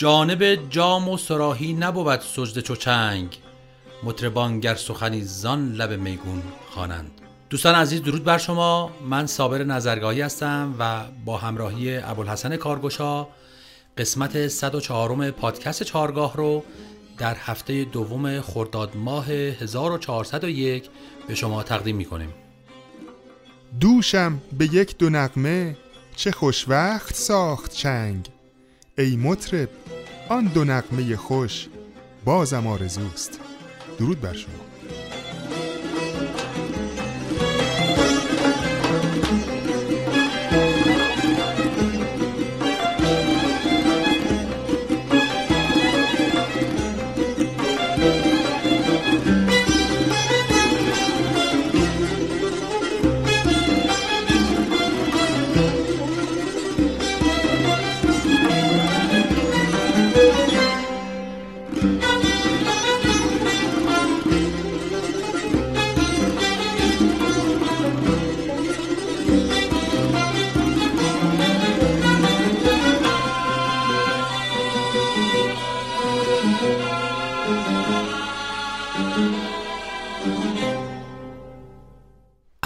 جانب جام و سراحی نبود سجده چو چنگ. مطربان گر سخنی زان لب میگون خوانند. دوستان عزیز درود بر شما. من صابر نظرگاهی هستم و با همراهی ابوالحسن کارگشا قسمت 104 پادکست چارگاه رو در هفته دوم خرداد ماه 1401 به شما تقدیم می کنیم دوشم به یک دو نقمه چه خوشوقت ساخت چنگ. ای مطرب آن دو نقمه خوش بازم آرزوست. درود بر شما.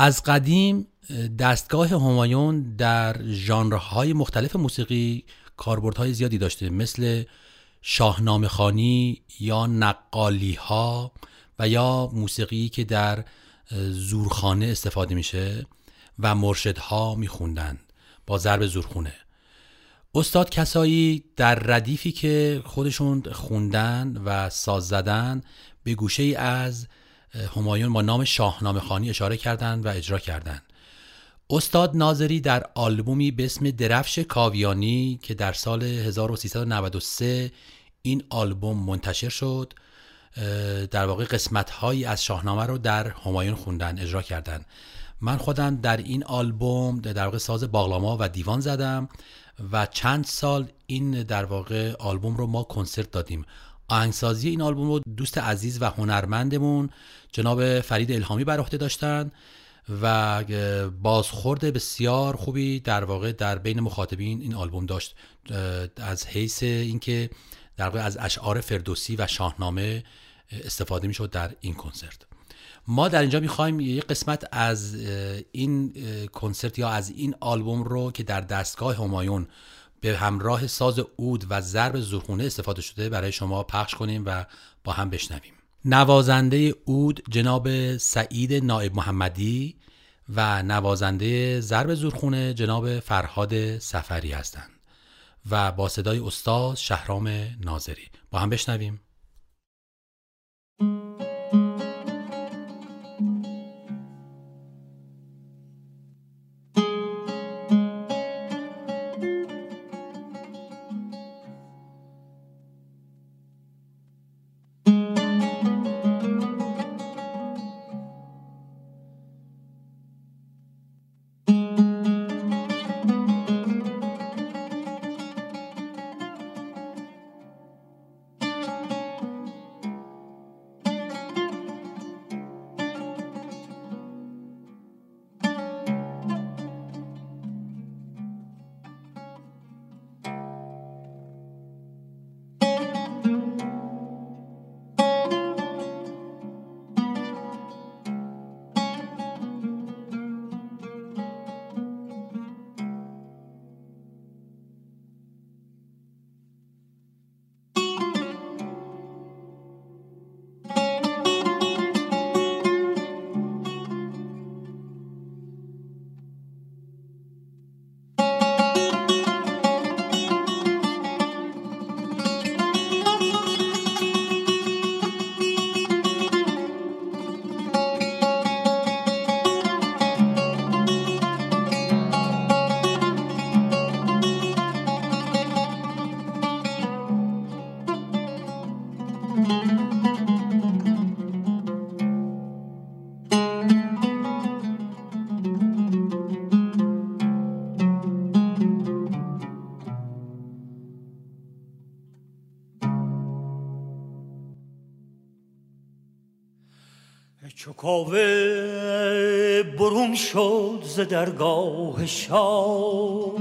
از قدیم دستگاه همایون در ژانرهای مختلف موسیقی کاربردهای زیادی داشته مثل شاهنامه خانی یا نقالی ها و یا موسیقی که در زورخانه استفاده میشه و مرشدها میخوندند با ضرب زورخونه. استاد کسایی در ردیفی که خودشون خوندن و ساز زدن به گوشه ای از همایون با نام شاهنامه خانی اشاره کردند و اجرا کردند. استاد ناظری در آلبومی به اسم درفش کاویانی که در سال 1393 این آلبوم منتشر شد در واقع قسمت هایی از شاهنامه رو در همایون خوندن اجرا کردن. من خودم در این آلبوم در واقع ساز باغلاما و دیوان زدم و چند سال این در واقع آلبوم رو ما کنسرت دادیم. آهنگسازی این آلبوم رو دوست عزیز و هنرمندمون جناب فرید الهامی بر عهده داشتن و بازخورد بسیار خوبی در واقع در بین مخاطبین این آلبوم داشت. از حیث اینکه در واقع از اشعار فردوسی و شاهنامه استفاده می‌شد در این کنسرت. ما در اینجا می‌خوایم یک قسمت از این کنسرت یا از این آلبوم رو که در دستگاه همایون به همراه ساز اود و ضرب زورخونه استفاده شده برای شما پخش کنیم و با هم بشنویم. نوازنده اود جناب سعید نائب محمدی و نوازنده ضرب زورخونه جناب فرهاد سفری هستند و با صدای استاد شهرام ناظری. با هم بشنویم. کاوه برون شد ز درگاه شاه.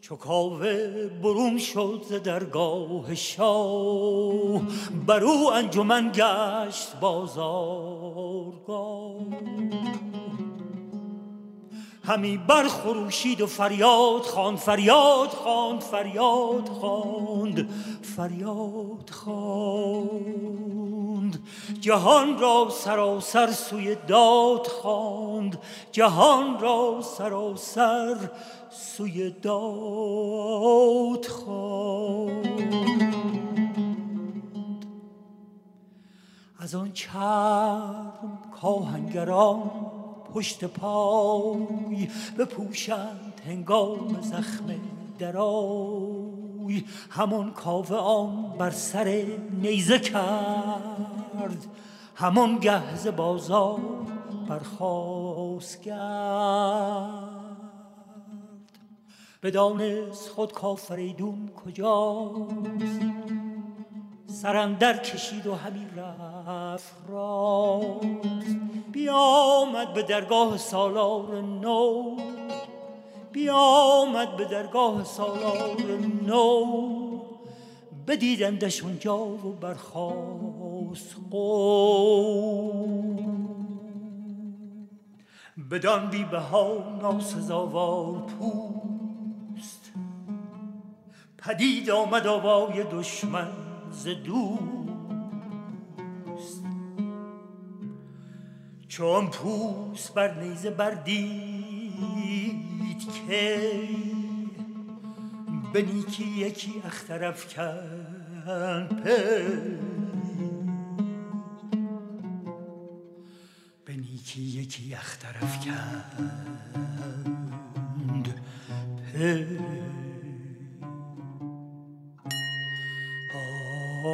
چو کاوه برون شد ز درگاه شاه. بر او انجمن گشت بازارگاه. همی برخروشید و فریاد خواند فریاد خواند فریاد خواند فریاد خواند. جهان را سراسر سوی داد خواند جهان را سراسر سوی داد خواند. از آن چرم کاهنگران پشت پای بپوشند هنگام زخم درای. همان کاوه آن بر سر نیزه کرد همان گهز بازار برخواست کرد بدانست خود کافریدون کجاست سرم در کشید و همین رفت راست. بیامد به درگاه سالار نو. بیامد به درگاه سالار نو. بدیدندش اونجا و برخواست بدان بی بها ناسزاوار پوست. پدید آمد آوای دشمن. ز دوست. چون پوست بر نیزه بردید که به نیکی یکی اخترف کن به نیکی یکی اخترف کند چون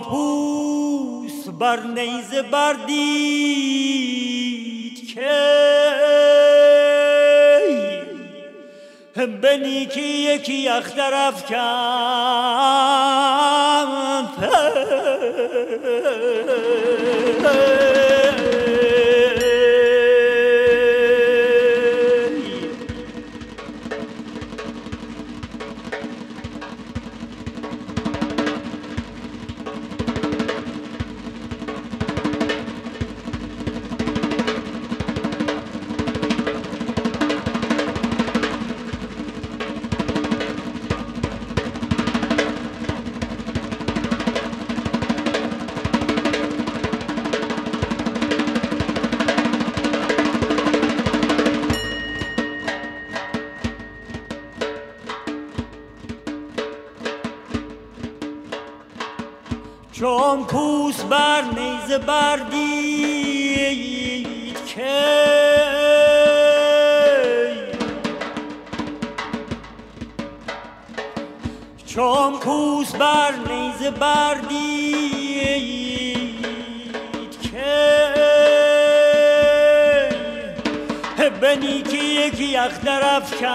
پوست بر نیزه بردید که به نیکی یکی اختر افکن. 哎哎哎 بردید که چون پوس بر نیزه بردید که به نیکی یکی اختر افکن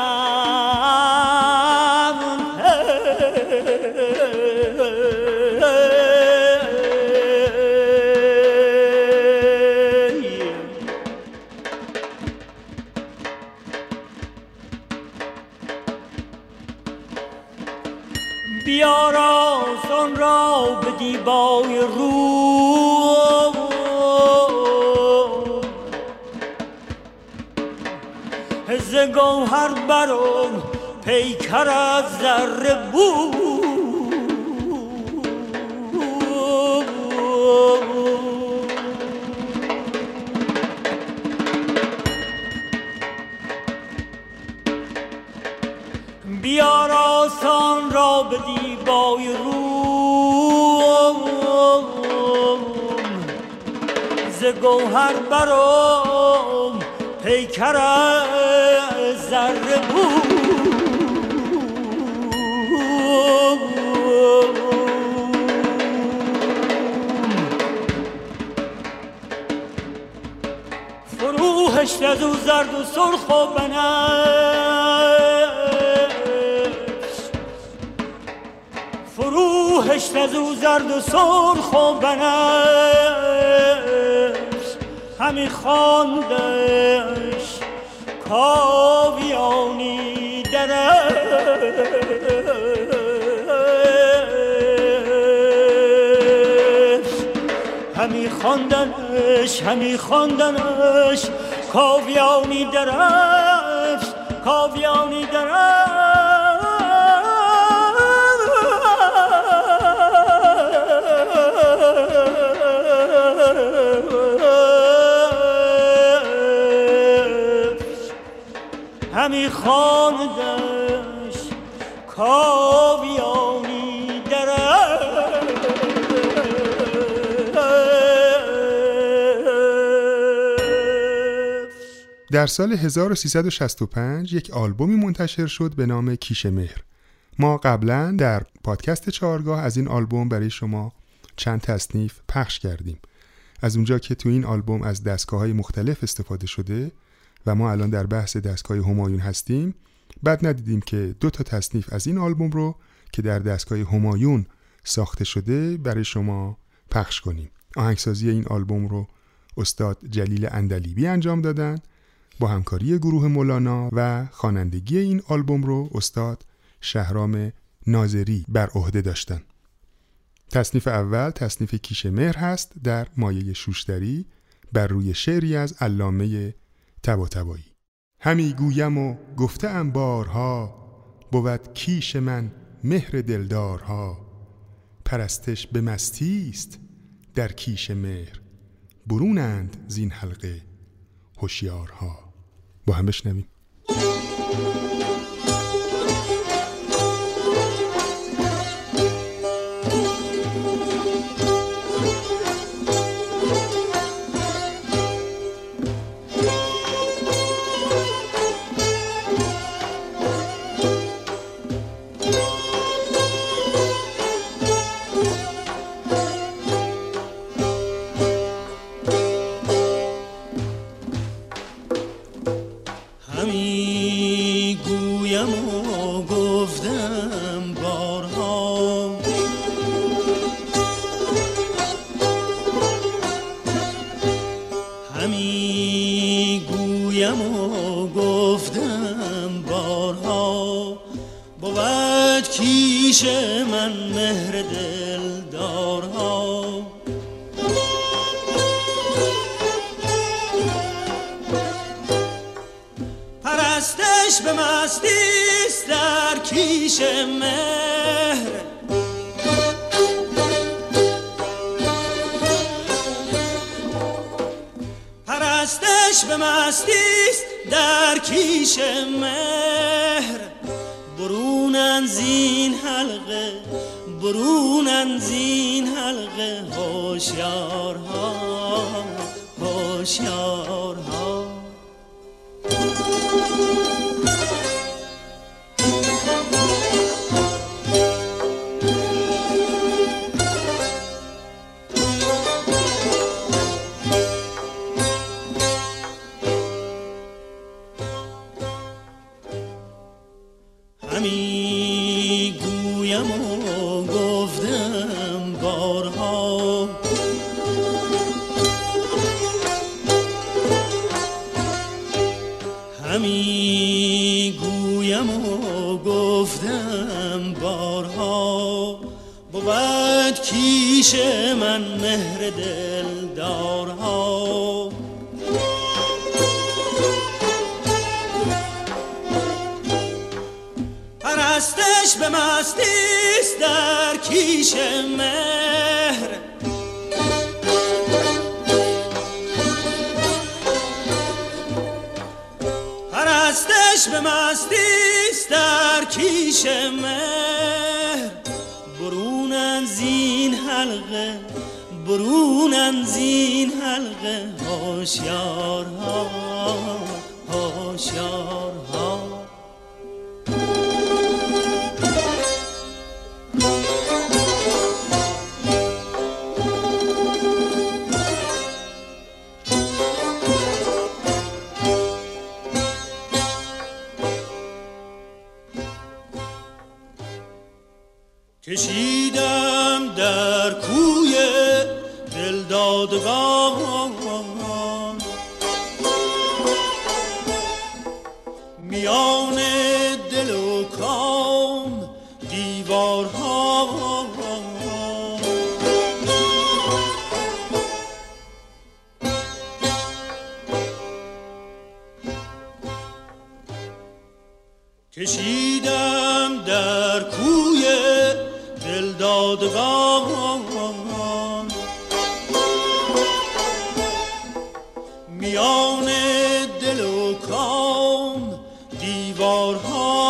ز گوهر برون پیکر از ذره بود بیاراستان را به دیبای روم. ز گوهر برام پیکر ذره بود فروهشت از او زرد و سرخ و بنفش. کشت از او زرد و سرخ و بنفس همی خواندش کاویانی درفت همی خواندنش همی خواندنش کاویانی درفت کاویانی درفت همی خواندش کاویانی در سال 1365 یک آلبومی منتشر شد به نام کیش مهر. ما قبلا در پادکست چهارگاه از این آلبوم برای شما چند تصنیف پخش کردیم. از اونجا که تو این آلبوم از دستگاه های مختلف استفاده شده و ما الان در بحث دستگاه همایون هستیم. بعد ندیدیم که دو تا تصنیف از این آلبوم رو که در دستگاه همایون ساخته شده برای شما پخش کنیم. آهنگسازی این آلبوم رو استاد جلیل اندلیبی انجام دادن با همکاری گروه مولانا و خوانندگی این آلبوم رو استاد شهرام ناظری بر عهده داشتن. تصنیف اول تصنیف کیش مهر هست در مایه شوشتری بر روی شعری از علامه تبا تبایی. همی گویم و گفته ام بارها بود کیش من مهر دلدارها. پرستش به مستی است در کیش مهر. برونند زین حلقه هوشیارها. با هم بشنویم. من مهر دل دلدارها. پرستش به مستیست در کیش مهر. پرستش به مستیست در کیش مهر. برونن زین حلقه هوشیارها هوشیار کشیدم got home.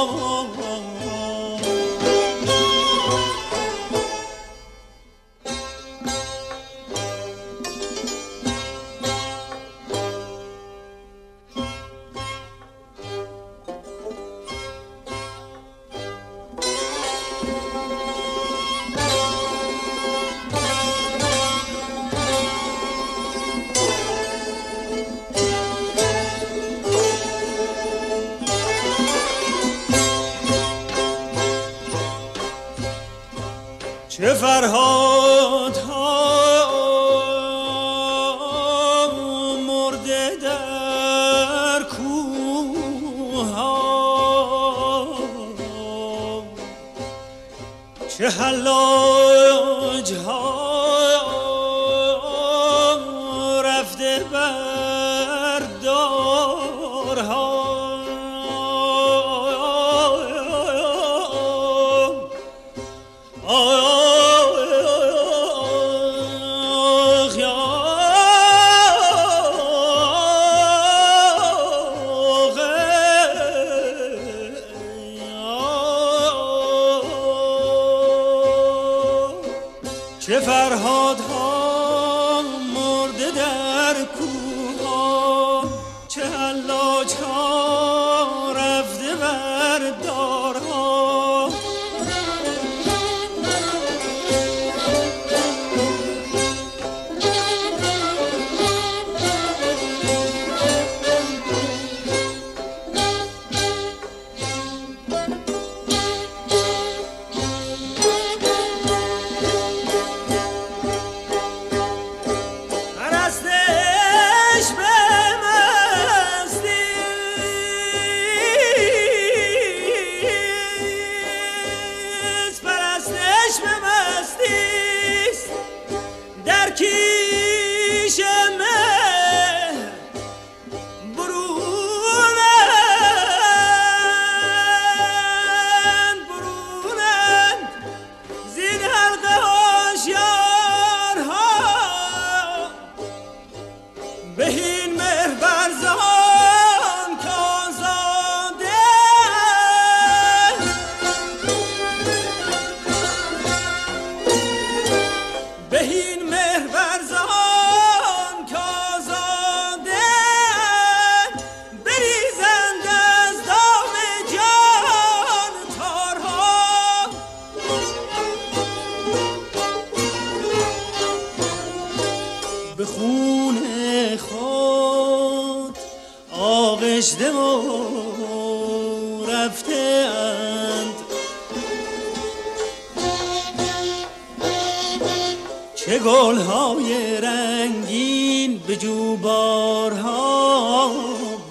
鲜美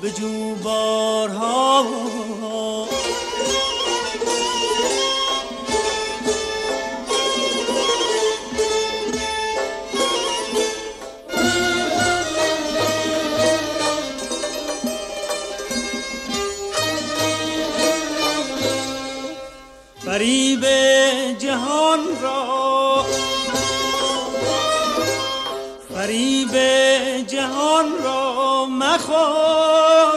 بجو جوبارها فریب جهان را فریب جهان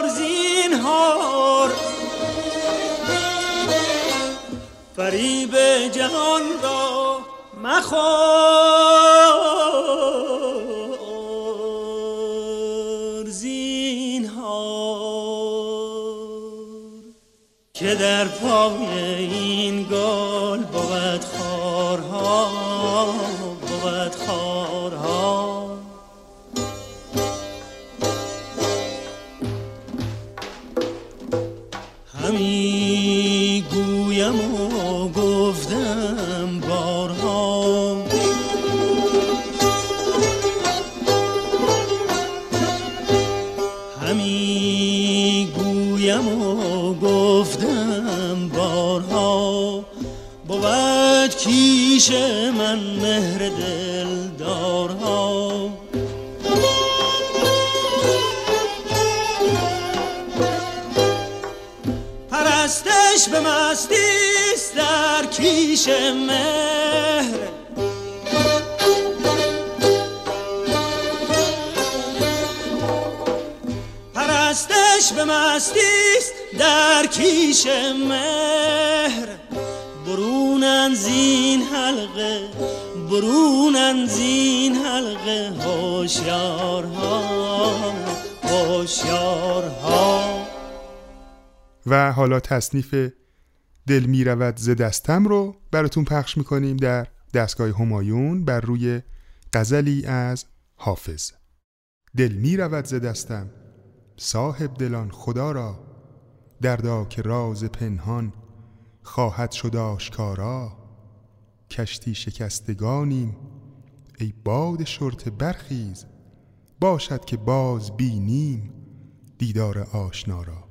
زین هار، فریب جهان را مخور زینهار. که در پای این گار گفتم بارها. همی گویم و گفتم بارها. بود کیش من مهر دل دلدارها. پرستش به مستی در کیش مهر. پرستش به مستیست در کیش مهر. برونن زین حلقه برونن زین حلقه هوشیارها هوشیارها. و حالا تصنیف دل می رود ز دستم رو براتون پخش می‌کنیم در دستگاه همایون بر روی غزلی از حافظ. دل می رود ز دستم صاحب دلان خدا را. دردا که راز پنهان خواهد شد آشکارا. کشتی شکستگانیم ای باد شرط برخیز. باشد که باز بینیم دیدار آشنا را.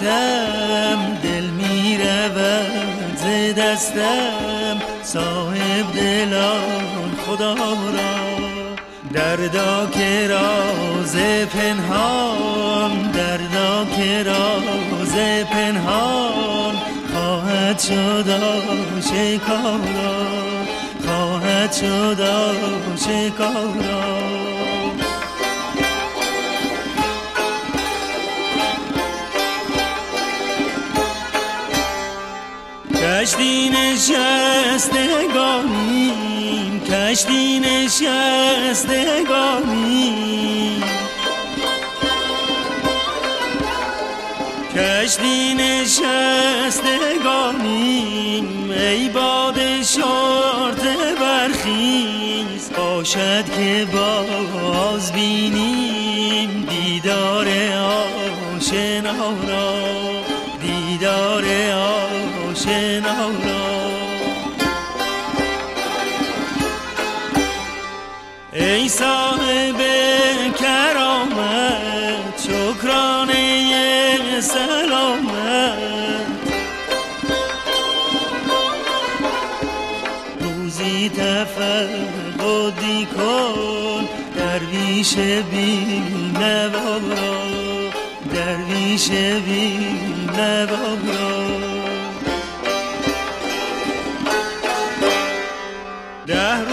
دستم دل می رود ز دستم. صاحب دلان خدا را دردا که راز پنهان دردا که راز پنهان. خواهد شد شکارا خواهد شد شکارا کشتی نشستگانیم کشتی نشستگانیم کشتی نشستگانیم ای باد شرط برخیز. باشد که باز بینیم دیدار آشنا را درویش بی نوارا درویش بی نوارا ده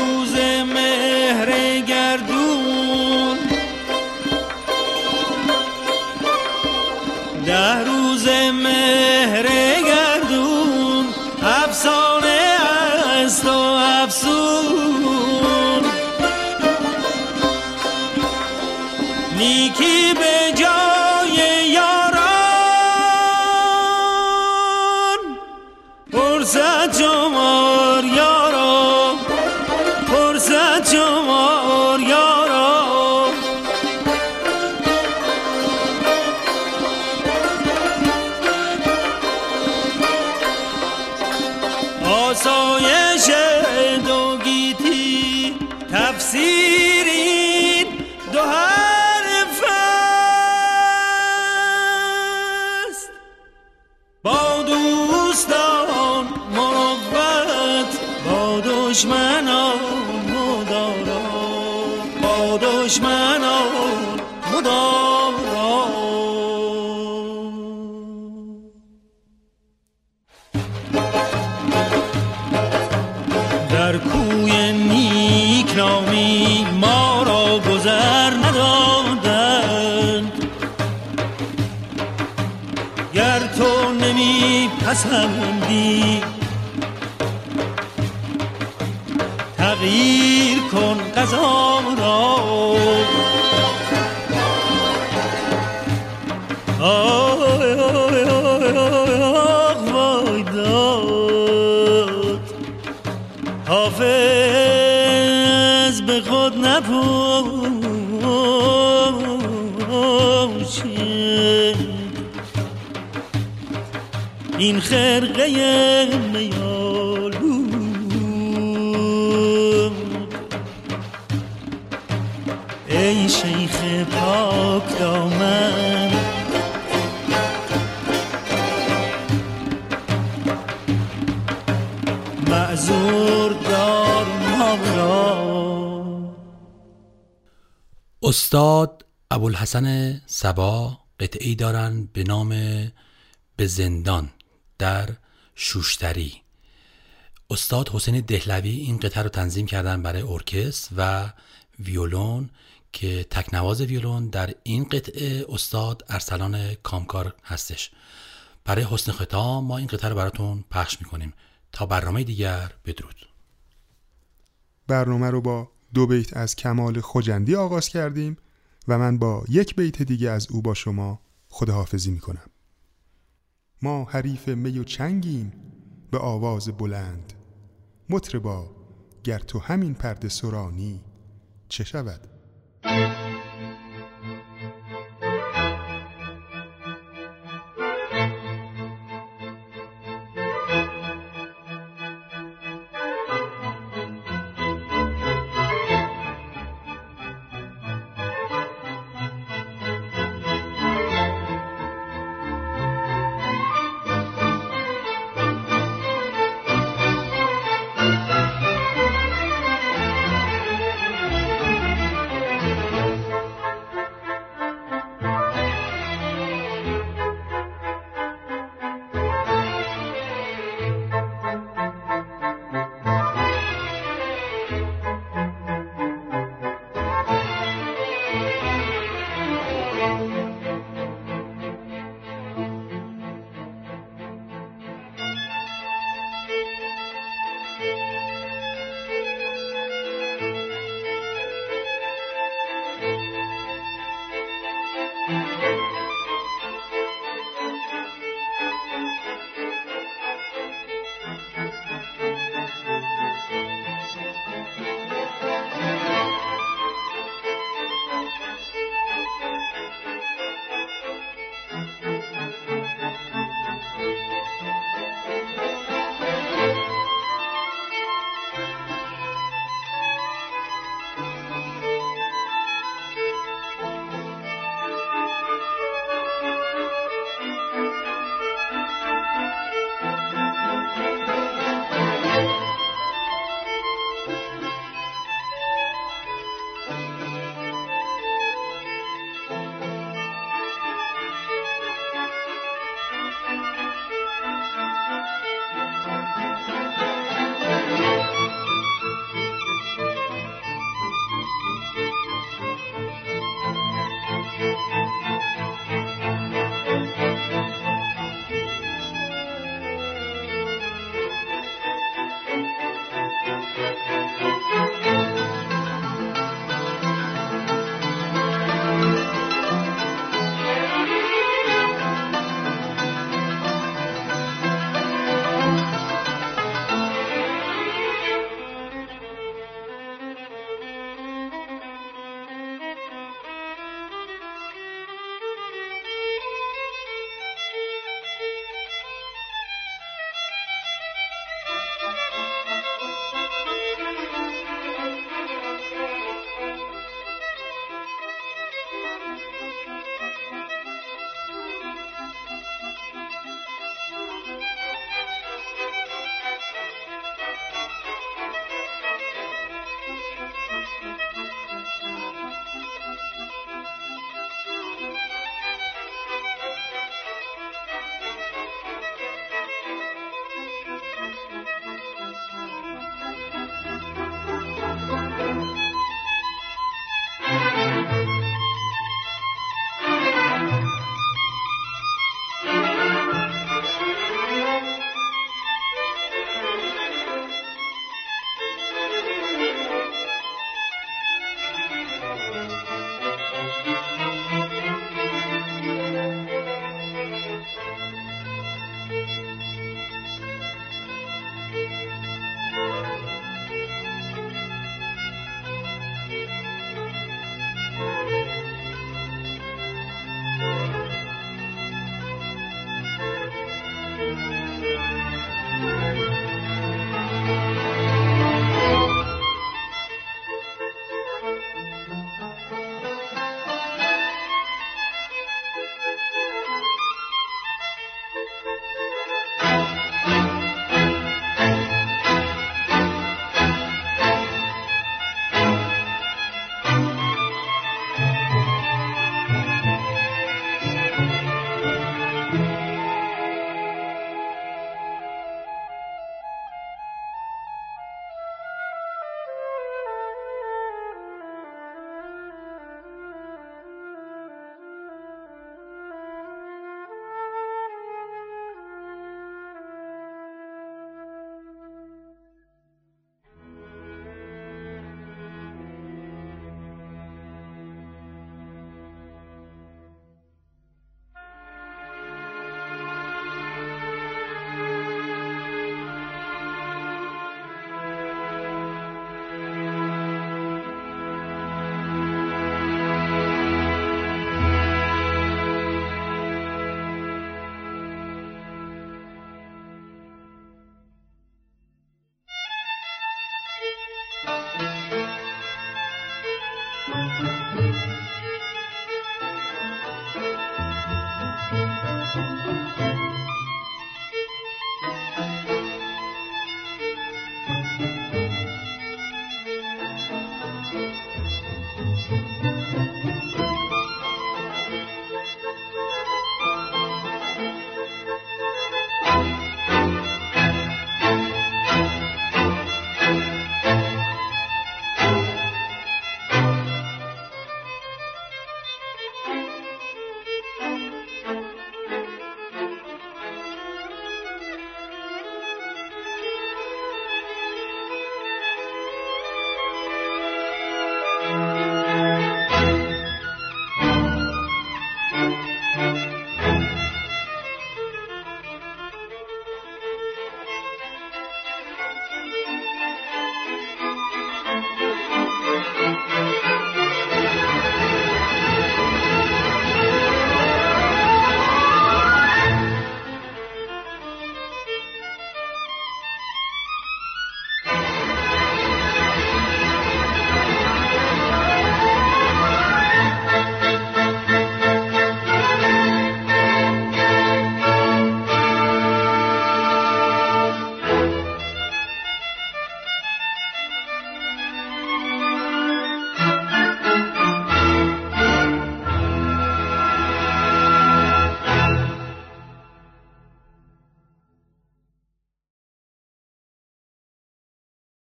پسندی. تغییر کن قضا را. این خرقه میالو ای شیخ پاک دامن. معذور دار ما را. استاد ابوالحسن سبا قطعی دارن به نام به زندان. در شوشتری. استاد حسین دهلوی این قطعه رو تنظیم کردن برای ارکستر و ویولون که تکنواز ویولون در این قطعه استاد ارسلان کامکار هستش. برای حسن ختام ما این قطعه رو براتون پخش می‌کنیم. تا برنامه دیگر بدرود. برنامه رو با دو بیت از کمال خجندی آغاز کردیم و من با یک بیت دیگه از او با شما خداحافظی می‌کنم. ما حریف می و چنگیم به آواز بلند. مطربا گر تو همین پرده سرانی چه شود؟